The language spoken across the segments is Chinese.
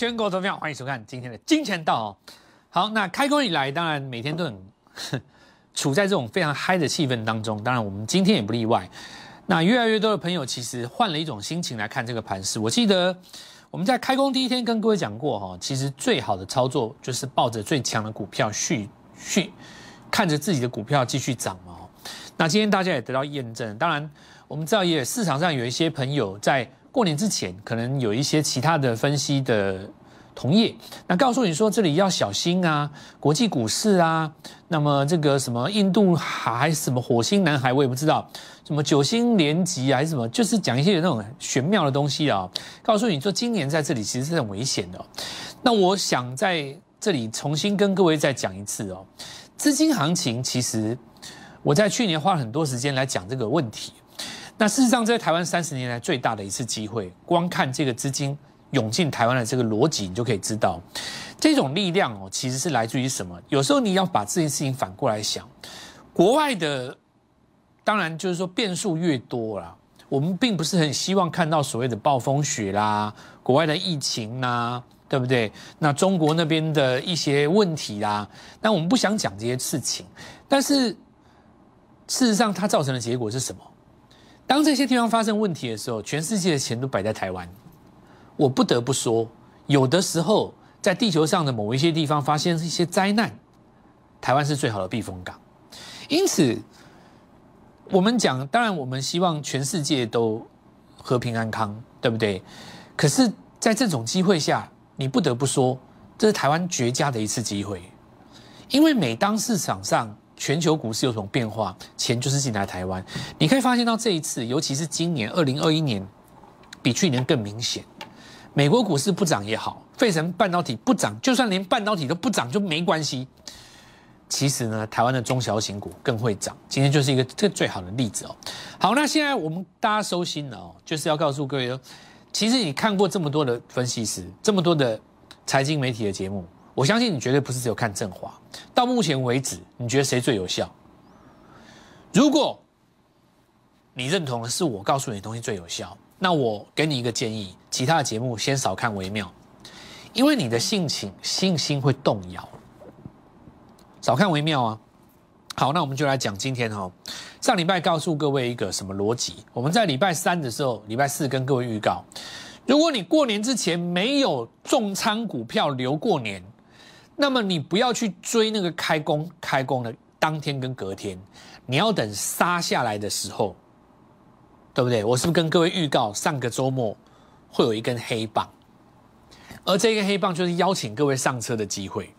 全国投票，欢迎收看今天的金钱道。好，那开工以来，当然每天都很 处在这种非常嗨的气氛当中，当然我们今天也不例外。那越来越多的朋友其实换了一种心情来看这个盘势。我记得我们在开工第一天跟各位讲过哈，其实最好的操作就是抱着最强的股票续续看着自己的股票继续涨嘛。那今天大家也得到验证，当然我们知道也市场上有一些朋友在。过年之前，可能有一些其他的分析的同业，那告诉你说这里要小心啊，国际股市啊，那么这个什么印度还什么火星男孩，我也不知道，什么九星连级还是什么，就是讲一些那种玄妙的东西啊，告诉你说今年在这里其实是很危险的。那我想在这里重新跟各位再讲一次哦，资金行情其实我在去年花了很多时间来讲这个问题。那事实上，在台湾三十年来最大的一次机会，光看这个资金涌进台湾的这个逻辑，你就可以知道，这种力量哦，其实是来自于什么？有时候你要把这件事情反过来想，国外的，当然就是说变数越多啦，我们并不是很希望看到所谓的暴风雪啦，国外的疫情啦，对不对？那中国那边的一些问题啦，那我们不想讲这些事情，但是事实上，它造成的结果是什么？当这些地方发生问题的时候，全世界的钱都摆在台湾。我不得不说，有的时候在地球上的某一些地方发现一些灾难，台湾是最好的避风港。因此，我们讲，当然我们希望全世界都和平安康，对不对？可是，在这种机会下，你不得不说，这是台湾绝佳的一次机会，因为每当市场上。全球股市有什么变化？钱就是进来台湾。你可以发现到这一次，尤其是今年二零二一年，比去年更明显。美国股市不涨也好，费城半导体不涨，就算连半导体都不涨就没关系。其实呢，台湾的中小型股更会涨。今天就是一个这最好的例子哦。好，那现在我们大家收心了哦，就是要告诉各位哦，其实你看过这么多的分析师，这么多的财经媒体的节目。我相信你绝对不是只有看振华。到目前为止，你觉得谁最有效？如果你认同的是我告诉你的东西最有效，那我给你一个建议：其他的节目先少看为妙，因为你的性情信心会动摇。少看为妙啊！好，那我们就来讲今天哈。上礼拜告诉各位一个什么逻辑？我们在礼拜三的时候，礼拜四跟各位预告，如果你过年之前没有重仓股票留过年。那么你不要去追那个开工开工的当天跟隔天，你要等杀下来的时候，对不对？我是不是跟各位预告上个周末会有一根黑棒，而这根黑棒就是邀请各位上车的机会。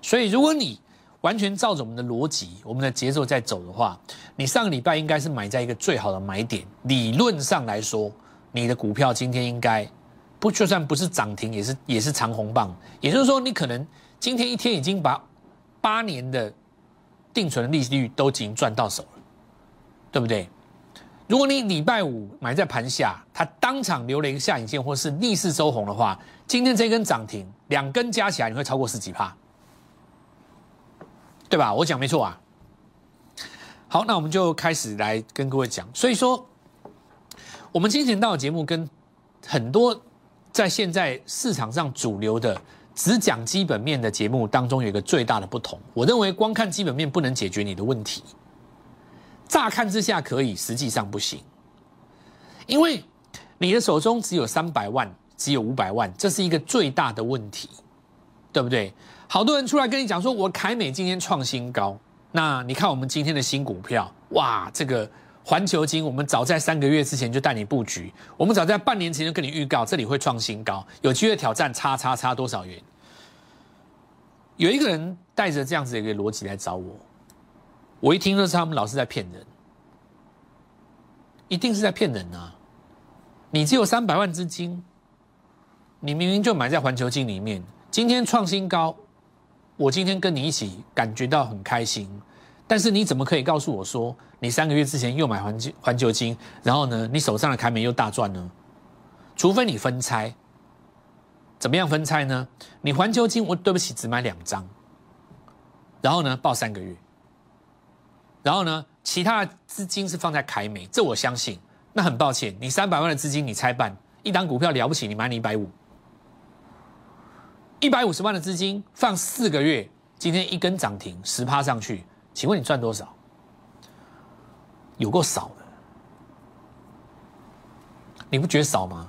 所以如果你完全照着我们的逻辑、我们的节奏在走的话，你上个礼拜应该是买在一个最好的买点。理论上来说，你的股票今天应该不就算不是涨停，也是也是长红棒。也就是说，你可能。今天一天已经把八年的定存利率都已经赚到手了，对不对？如果你礼拜五买在盘下，它当场留了一个下影线，或是逆势收红的话，今天这根涨停两根加起来，你会超过十几帕，对吧？我讲没错啊。好，那我们就开始来跟各位讲。所以说，我们今天到的节目跟很多在现在市场上主流的。只讲基本面的节目当中有一个最大的不同，我认为光看基本面不能解决你的问题。乍看之下可以，实际上不行，因为你的手中只有三百万，只有五百万，这是一个最大的问题，对不对？好多人出来跟你讲说，我凯美今天创新高，那你看我们今天的新股票，哇，这个。环球金，我们早在三个月之前就带你布局，我们早在半年前就跟你预告，这里会创新高，有机会挑战叉叉叉多少元。有一个人带着这样子的一个逻辑来找我，我一听就是他们老是在骗人，一定是在骗人啊！你只有三百万资金，你明明就买在环球金里面，今天创新高，我今天跟你一起感觉到很开心。但是你怎么可以告诉我说你三个月之前又买环球环球金，然后呢，你手上的凯美又大赚呢？除非你分拆，怎么样分拆呢？你环球金，我对不起，只买两张，然后呢，报三个月，然后呢，其他的资金是放在凯美，这我相信。那很抱歉，你三百万的资金你拆半，一档股票了不起，你买你一百五，一百五十万的资金放四个月，今天一根涨停十趴上去，请问你赚多少？有够少的，你不觉得少吗？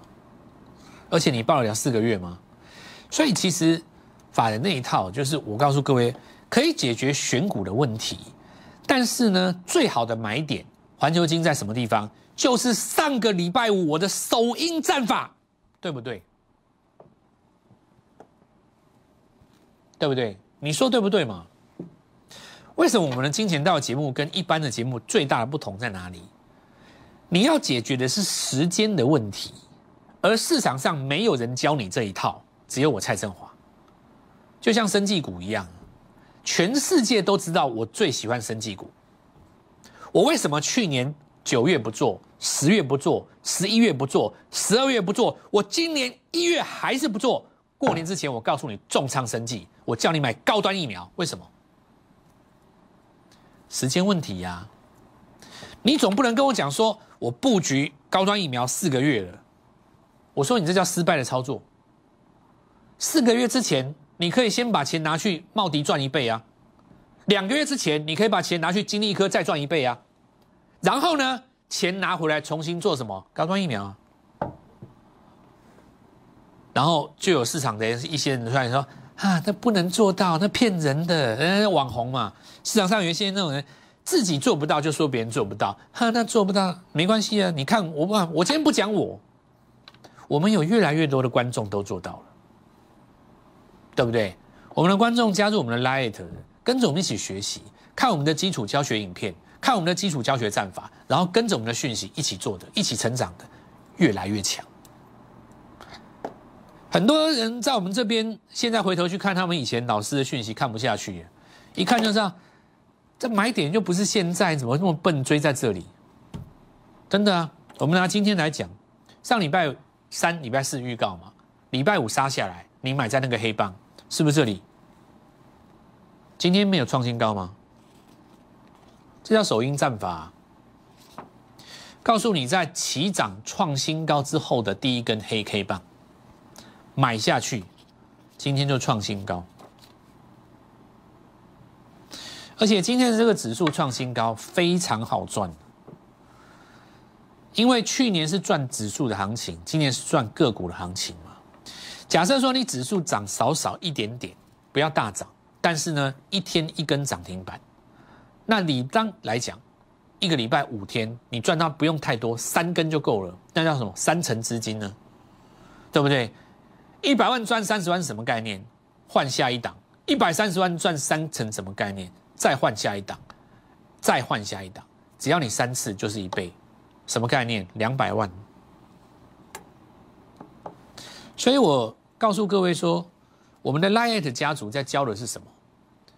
而且你报了了四个月吗？所以其实法人那一套就是我告诉各位，可以解决选股的问题，但是呢，最好的买点，环球金在什么地方？就是上个礼拜五我的首音战法，对不对？对不对？你说对不对嘛？为什么我们的金钱道节目跟一般的节目最大的不同在哪里？你要解决的是时间的问题，而市场上没有人教你这一套，只有我蔡振华。就像生技股一样，全世界都知道我最喜欢生技股。我为什么去年九月不做，十月不做，十一月不做，十二月不做，我今年一月还是不做？过年之前，我告诉你重仓生技。我叫你买高端疫苗，为什么？时间问题呀！你总不能跟我讲说，我布局高端疫苗四个月了，我说你这叫失败的操作。四个月之前，你可以先把钱拿去茂迪赚一倍啊；两个月之前，你可以把钱拿去金利科再赚一倍啊。然后呢，钱拿回来重新做什么？高端疫苗。然后就有市场的一些人出来说。啊，那不能做到，那骗人的，人网红嘛。市场上有一些那种人，自己做不到就说别人做不到，哈，那做不到没关系啊。你看我不，我今天不讲我，我们有越来越多的观众都做到了，对不对？我们的观众加入我们的 Light，跟着我们一起学习，看我们的基础教学影片，看我们的基础教学战法，然后跟着我们的讯息一起做的，一起成长的，越来越强。很多人在我们这边，现在回头去看他们以前老师的讯息，看不下去，一看就知道，这买点又不是现在，怎么那么笨追在这里？真的啊！我们拿今天来讲，上礼拜三、礼拜四预告嘛，礼拜五杀下来，你买在那个黑棒，是不是这里？今天没有创新高吗？这叫首因战法，告诉你在起涨创新高之后的第一根黑 K 棒。买下去，今天就创新高，而且今天的这个指数创新高非常好赚，因为去年是赚指数的行情，今年是赚个股的行情。假设说你指数涨少少一点点，不要大涨，但是呢一天一根涨停板，那理当来讲，一个礼拜五天你赚到不用太多，三根就够了，那叫什么三成资金呢？对不对？一百万赚三十万什么概念？换下一档，一百三十万赚三成什么概念？再换下一档，再换下一档，只要你三次就是一倍，什么概念？两百万。所以我告诉各位说，我们的 Light 家族在教的是什么？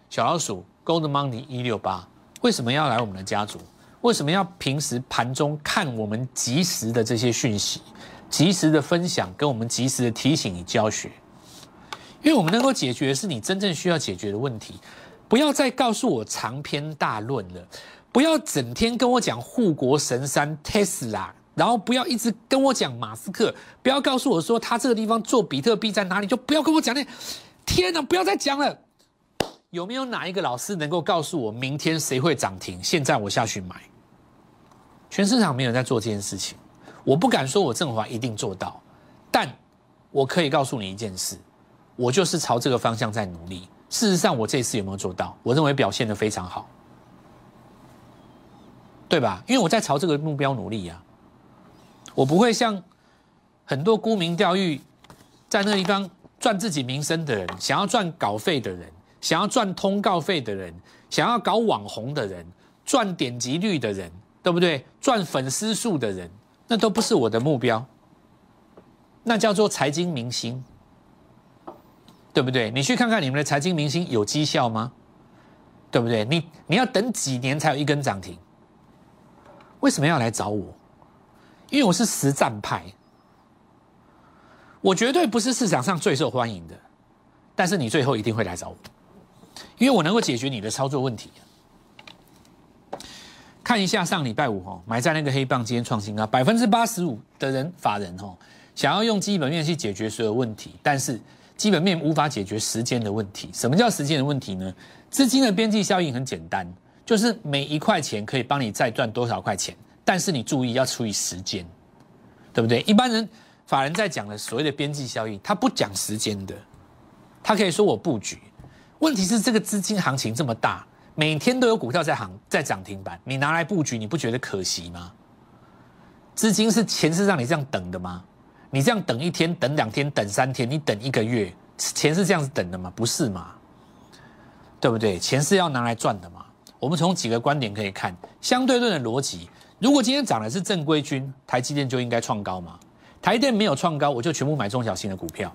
小老鼠 Gold Money 一六八，为什么要来我们的家族？为什么要平时盘中看我们及时的这些讯息？及时的分享，跟我们及时的提醒与教学，因为我们能够解决的是你真正需要解决的问题。不要再告诉我长篇大论了，不要整天跟我讲护国神山 Tesla，然后不要一直跟我讲马斯克，不要告诉我说他这个地方做比特币在哪里，就不要跟我讲那。天哪，不要再讲了！有没有哪一个老师能够告诉我明天谁会涨停？现在我下去买。全市场没有在做这件事情。我不敢说，我振华一定做到，但我可以告诉你一件事，我就是朝这个方向在努力。事实上，我这次有没有做到？我认为表现的非常好，对吧？因为我在朝这个目标努力呀。我不会像很多沽名钓誉，在那地方赚自己名声的人，想要赚稿费的人，想要赚通告费的人，想要搞网红的人，赚点击率的人，对不对？赚粉丝数的人。那都不是我的目标，那叫做财经明星，对不对？你去看看你们的财经明星有绩效吗？对不对？你你要等几年才有一根涨停？为什么要来找我？因为我是实战派，我绝对不是市场上最受欢迎的，但是你最后一定会来找我，因为我能够解决你的操作问题。看一下上礼拜五哈，埋在那个黑棒，今天创新高，百分之八十五的人法人哈，想要用基本面去解决所有问题，但是基本面无法解决时间的问题。什么叫时间的问题呢？资金的边际效应很简单，就是每一块钱可以帮你再赚多少块钱，但是你注意要注意时间，对不对？一般人法人在讲的所谓的边际效应，他不讲时间的，他可以说我布局。问题是这个资金行情这么大，每天都有股票在行在涨停板，你拿来布局，你不觉得可惜吗？资金是钱是让你这样等的吗？你这样等一天、等两天、等三天，你等一个月，钱是这样子等的吗？不是吗？对不对？钱是要拿来赚的嘛？我们从几个观点可以看相对论的逻辑。如果今天涨的是正规军，台积电就应该创高嘛？台电没有创高，我就全部买中小型的股票，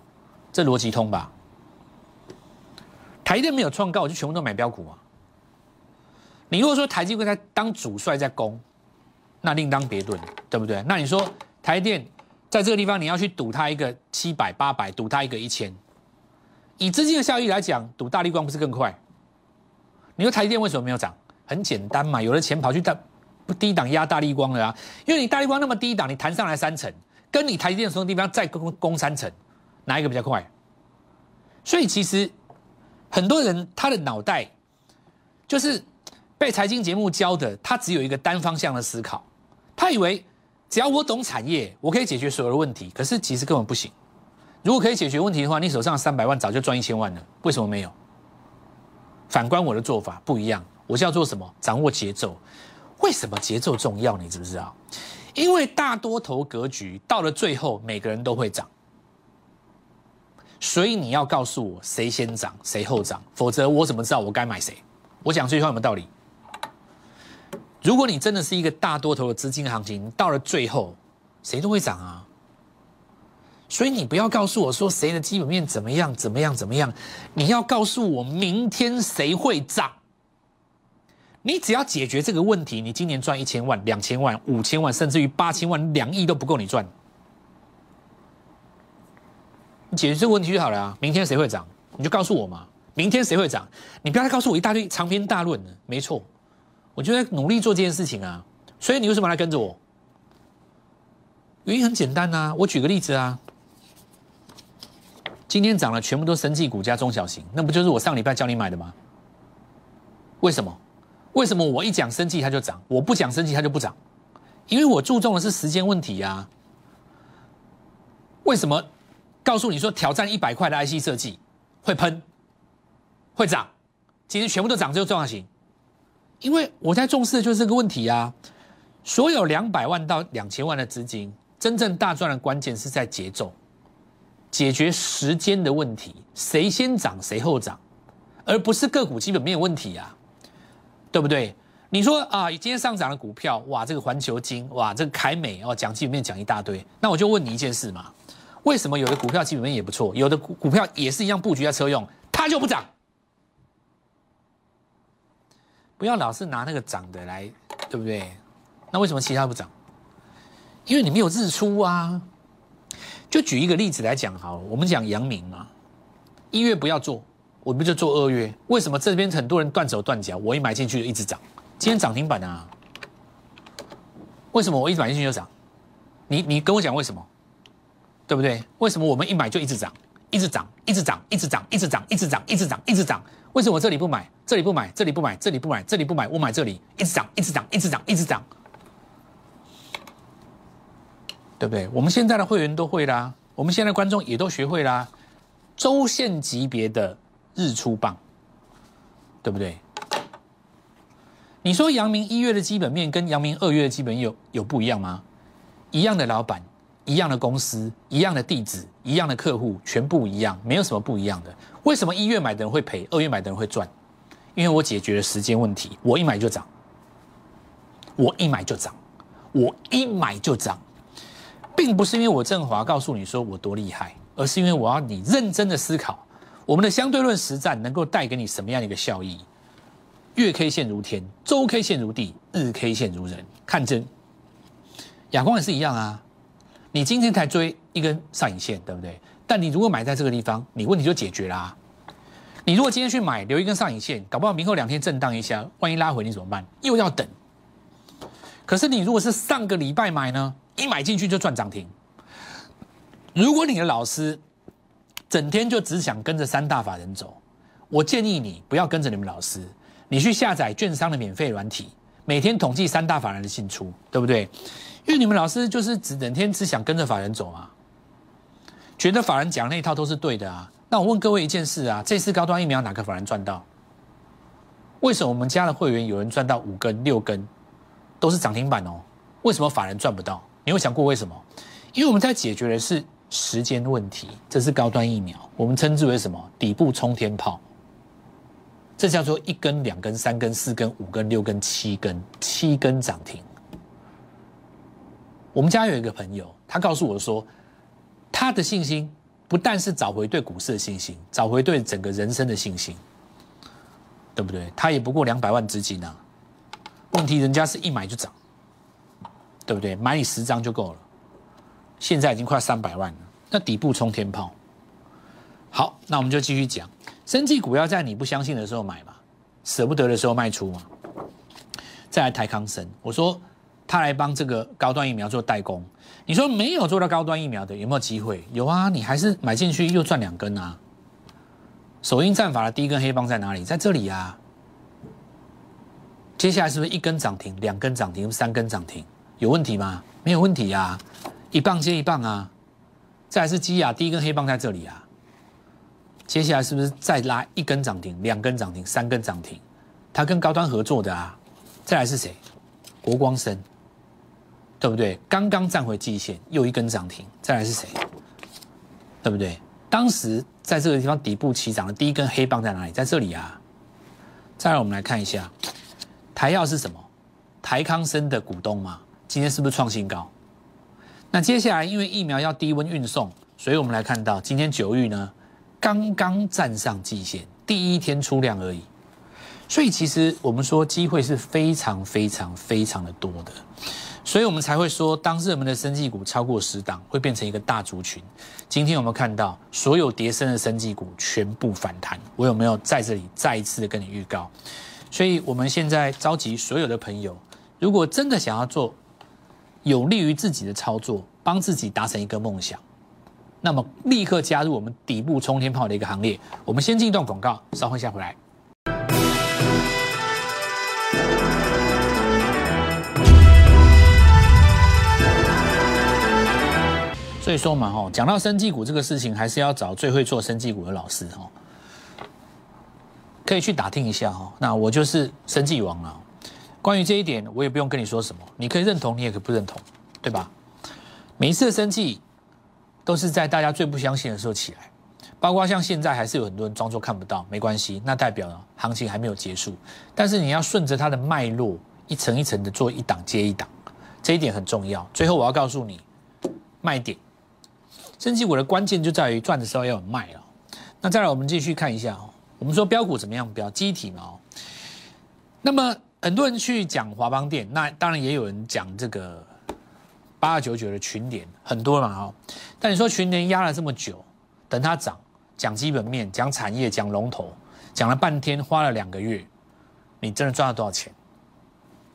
这逻辑通吧？台电没有创高，我就全部都买标股嘛。你如果说台积电在当主帅在攻，那另当别论，对不对？那你说台电？在这个地方，你要去赌它一个七百八百，赌它一个一千，以资金的效益来讲，赌大力光不是更快？你说台积电为什么没有涨？很简单嘛，有了钱跑去大不不低档压大力光了啊，因为你大力光那么低档，你弹上来三层，跟你台积电什么地方再攻攻三层，哪一个比较快？所以其实很多人他的脑袋就是被财经节目教的，他只有一个单方向的思考，他以为。只要我懂产业，我可以解决所有的问题。可是其实根本不行。如果可以解决问题的话，你手上三百万早就赚一千万了。为什么没有？反观我的做法不一样，我是要做什么？掌握节奏。为什么节奏重要？你知不知道？因为大多头格局到了最后，每个人都会涨。所以你要告诉我谁先涨，谁后涨，否则我怎么知道我该买谁？我讲这句话有没有道理？如果你真的是一个大多头的资金行情，到了最后，谁都会涨啊。所以你不要告诉我说谁的基本面怎么样怎么样怎么样，你要告诉我明天谁会涨。你只要解决这个问题，你今年赚一千万、两千万、五千万，甚至于八千万、两亿都不够你赚。你解决这个问题就好了啊！明天谁会涨，你就告诉我嘛。明天谁会涨，你不要再告诉我一大堆长篇大论了。没错。我就在努力做这件事情啊，所以你为什么来跟着我？原因很简单啊，我举个例子啊，今天涨了全部都生技股加中小型，那不就是我上礼拜教你买的吗？为什么？为什么我一讲生技它就涨，我不讲生技它就不涨？因为我注重的是时间问题呀。为什么告诉你说挑战一百块的 IC 设计会喷会涨？其实全部都涨只有中小型。因为我在重视的就是这个问题啊，所有两百万到两千万的资金，真正大赚的关键是在节奏，解决时间的问题，谁先涨谁后涨，而不是个股基本面问题啊，对不对？你说啊，今天上涨的股票，哇，这个环球金，哇，这个凯美哦，讲基本面讲一大堆，那我就问你一件事嘛，为什么有的股票基本面也不错，有的股股票也是一样布局在车用，它就不涨？不要老是拿那个涨的来，对不对？那为什么其他不涨？因为你没有日出啊。就举一个例子来讲好，我们讲阳明嘛，一月不要做，我们就做二月。为什么这边很多人断手断脚？我一买进去就一直涨，今天涨停板啊。为什么我一买进去就涨？你你跟我讲为什么？对不对？为什么我们一买就一直涨，一直涨，一直涨，一直涨，一直涨，一直涨，一直涨，一直涨？为什么我这里不买，这里不买，这里不买，这里不买，这里不买，我买这里，一直涨，一直涨，一直涨，一直涨，对不对？我们现在的会员都会啦，我们现在观众也都学会啦，周线级别的日出棒，对不对？你说阳明一月的基本面跟阳明二月的基本有有不一样吗？一样的老板。一样的公司，一样的地址，一样的客户，全部一样，没有什么不一样的。为什么一月买的人会赔，二月买的人会赚？因为我解决了时间问题，我一买就涨，我一买就涨，我一买就涨，并不是因为我振华告诉你说我多厉害，而是因为我要你认真的思考，我们的相对论实战能够带给你什么样的一个效益？月 K 线如天，周 K 线如地，日 K 线如人，看真。亚光也是一样啊。你今天才追一根上影线，对不对？但你如果买在这个地方，你问题就解决啦。你如果今天去买留一根上影线，搞不好明后两天震荡一下，万一拉回你怎么办？又要等。可是你如果是上个礼拜买呢，一买进去就赚涨停。如果你的老师整天就只想跟着三大法人走，我建议你不要跟着你们老师，你去下载券商的免费软体，每天统计三大法人的进出，对不对？因为你们老师就是只整天只想跟着法人走嘛，觉得法人讲那一套都是对的啊。那我问各位一件事啊，这次高端疫苗哪个法人赚到？为什么我们家的会员有人赚到五根六根，都是涨停板哦？为什么法人赚不到？你有想过为什么？因为我们在解决的是时间问题，这是高端疫苗，我们称之为什么？底部冲天炮，这叫做一根、两根、三根、四根、五根、六根、七根，七根涨停。我们家有一个朋友，他告诉我说，他的信心不但是找回对股市的信心，找回对整个人生的信心。对不对？他也不过两百万资金啊，问题人家是一买就涨，对不对？买你十张就够了，现在已经快三百万了，那底部冲天炮。好，那我们就继续讲，生技股要在你不相信的时候买嘛，舍不得的时候卖出嘛。再来台康生，我说他来帮这个高端疫苗做代工，你说没有做到高端疫苗的有没有机会？有啊，你还是买进去又赚两根啊。首映战法的第一根黑棒在哪里？在这里呀。接下来是不是一根涨停、两根涨停、三根涨停？有问题吗？没有问题呀，一棒接一棒啊。再来是基亚第一根黑棒在这里啊。接下来是不是再拉一根涨停、两根涨停、三根涨停？它跟高端合作的啊。再来是谁？国光生，对不对？刚刚站回季线，又一根涨停。再来是谁？对不对？当时在这个地方底部起涨的第一根黑棒在哪里？在这里啊！再来，我们来看一下台药是什么？台康生的股东嘛？今天是不是创新高？那接下来因为疫苗要低温运送，所以我们来看到今天九玉呢刚刚站上季线，第一天出量而已。所以其实我们说机会是非常非常非常的多的。所以我们才会说，当热门的生技股超过十档，会变成一个大族群。今天有没有看到所有跌升的生技股全部反弹？我有没有在这里再一次的跟你预告？所以我们现在召集所有的朋友，如果真的想要做有利于自己的操作，帮自己达成一个梦想，那么立刻加入我们底部冲天炮的一个行列。我们先进一段广告，稍后下回来。所以说嘛，哈，讲到生技股这个事情，还是要找最会做生技股的老师，哈，可以去打听一下，哈。那我就是生技王啊。关于这一点，我也不用跟你说什么，你可以认同，你也可以不认同，对吧？每一次的生技都是在大家最不相信的时候起来，包括像现在还是有很多人装作看不到，没关系，那代表了行情还没有结束。但是你要顺着它的脉络，一层一层的做一档接一档，这一点很重要。最后我要告诉你，卖点。升绩股的关键就在于赚的时候要有卖了。那再来，我们继续看一下哦。我们说标股怎么样标？机体嘛哦。那么很多人去讲华邦电，那当然也有人讲这个八二九九的群联，很多嘛哦。但你说群联压了这么久，等它涨，讲基本面，讲产业，讲龙头，讲了半天，花了两个月，你真的赚了多少钱？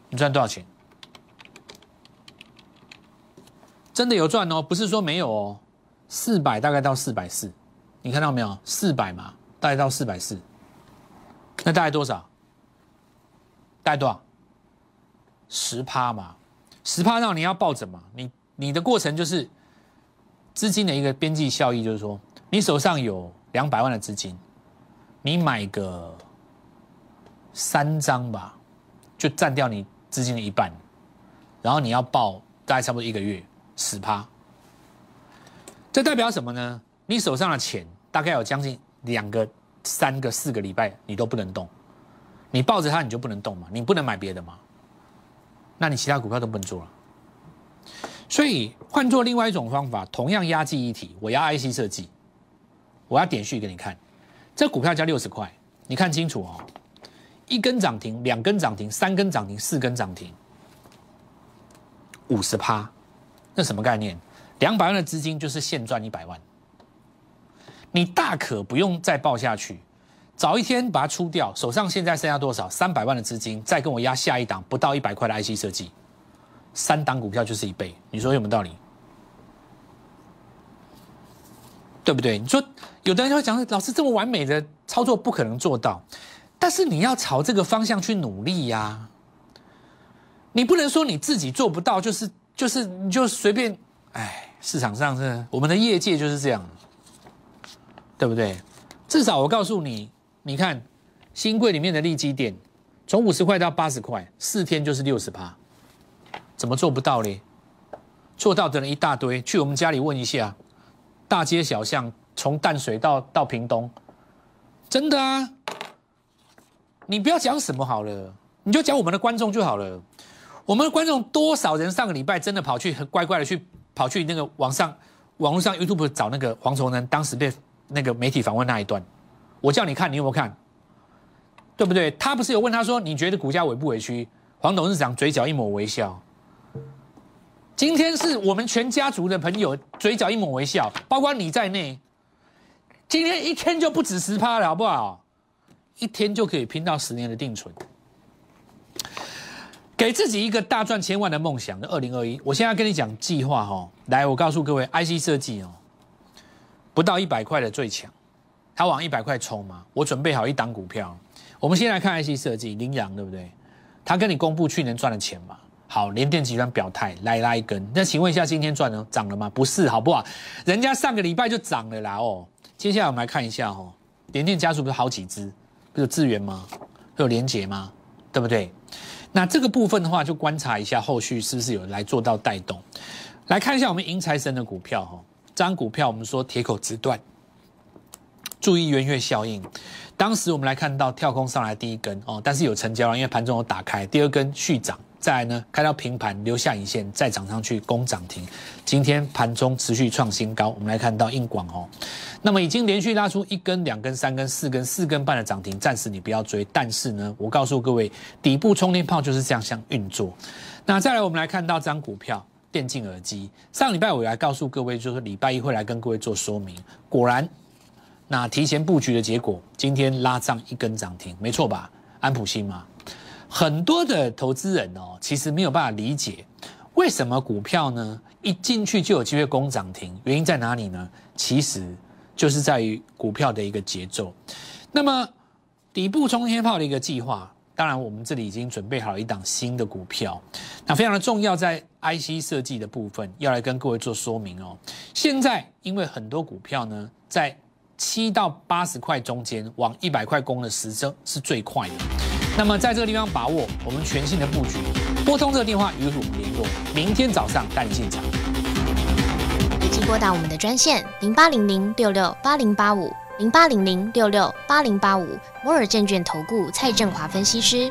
你赚多少钱？真的有赚哦，不是说没有哦。四百大概到四百四，你看到没有？四百嘛，大概到四百四，那大概多少？大概多少？十趴嘛，十趴让你要抱着嘛。你你的过程就是资金的一个边际效益，就是说你手上有两百万的资金，你买个三张吧，就占掉你资金的一半，然后你要报大概差不多一个月十趴。这代表什么呢？你手上的钱大概有将近两个、三个、四个礼拜，你都不能动。你抱着它，你就不能动嘛？你不能买别的嘛？那你其他股票都不能做了。所以换做另外一种方法，同样压记忆体，我压 IC 设计，我要点序给你看。这股票加六十块，你看清楚哦。一根涨停，两根涨停，三根涨停，四根涨停，五十趴，那什么概念？两百万的资金就是现赚一百万，你大可不用再报下去，早一天把它出掉，手上现在剩下多少？三百万的资金，再跟我压下一档不到一百块的 IC 设计，三档股票就是一倍，你说有没有道理？对不对？你说有的人就会讲，老师这么完美的操作不可能做到，但是你要朝这个方向去努力呀。你不能说你自己做不到，就是就是你就随便，哎，市场上是我们的业界就是这样，对不对？至少我告诉你，你看新贵里面的利基店，从五十块到八十块，四天就是六十趴，怎么做不到呢？做到的人一大堆，去我们家里问一下，大街小巷，从淡水到到屏东，真的啊！你不要讲什么好了，你就讲我们的观众就好了。我们的观众多少人上个礼拜真的跑去乖乖的去跑去那个网上网络上 YouTube 找那个黄崇仁当时被那个媒体访问那一段，我叫你看，你有没有看？对不对？他不是有问他说，你觉得股价委不委屈？黄董事长嘴角一抹微笑。今天是我们全家族的朋友嘴角一抹微笑，包括你在内。今天一天就不止十趴了，好不好？一天就可以拼到十年的定存，给自己一个大赚千万的梦想。二零二一，我现在跟你讲计划哈，来，我告诉各位，IC 设计哦，不到一百块的最强，它往一百块冲嘛。我准备好一档股票，我们先来看 IC 设计，羚羊对不对？他跟你公布去年赚的钱嘛。好，联电集团表态来拉一根，那请问一下，今天赚了涨了吗？不是，好不好？人家上个礼拜就涨了啦哦。接下来我们来看一下哦，联电家族不是好几只，不是智源吗？有连结吗？对不对？那这个部分的话，就观察一下后续是不是有来做到带动。来看一下我们银财神的股票哈，这张股票我们说铁口直断，注意圆月效应。当时我们来看到跳空上来第一根哦，但是有成交了，因为盘中有打开，第二根续涨。再来呢，开到平盘留下影线，再涨上去攻涨停。今天盘中持续创新高，我们来看到硬广哦，那么已经连续拉出一根、两根、三根、四根、四根半的涨停，暂时你不要追。但是呢，我告诉各位，底部充电炮就是这样像运作。那再来，我们来看到张股票电竞耳机，上礼拜我来告诉各位，就是礼拜一会来跟各位做说明。果然，那提前布局的结果，今天拉涨一根涨停，没错吧？安普新吗。很多的投资人哦，其实没有办法理解为什么股票呢一进去就有机会攻涨停，原因在哪里呢？其实就是在于股票的一个节奏。那么底部冲天炮的一个计划，当然我们这里已经准备好一档新的股票，那非常的重要，在 IC 设计的部分要来跟各位做说明哦。现在因为很多股票呢，在七到八十块中间往一百块攻的时针是最快的。那么在这个地方把握我们全新的布局，拨通这个电话与我们联络，明天早上带你进场。立即拨打我们的专线零八零零六六八零八五零八零零六六八零八五摩尔证券投顾蔡振华分析师。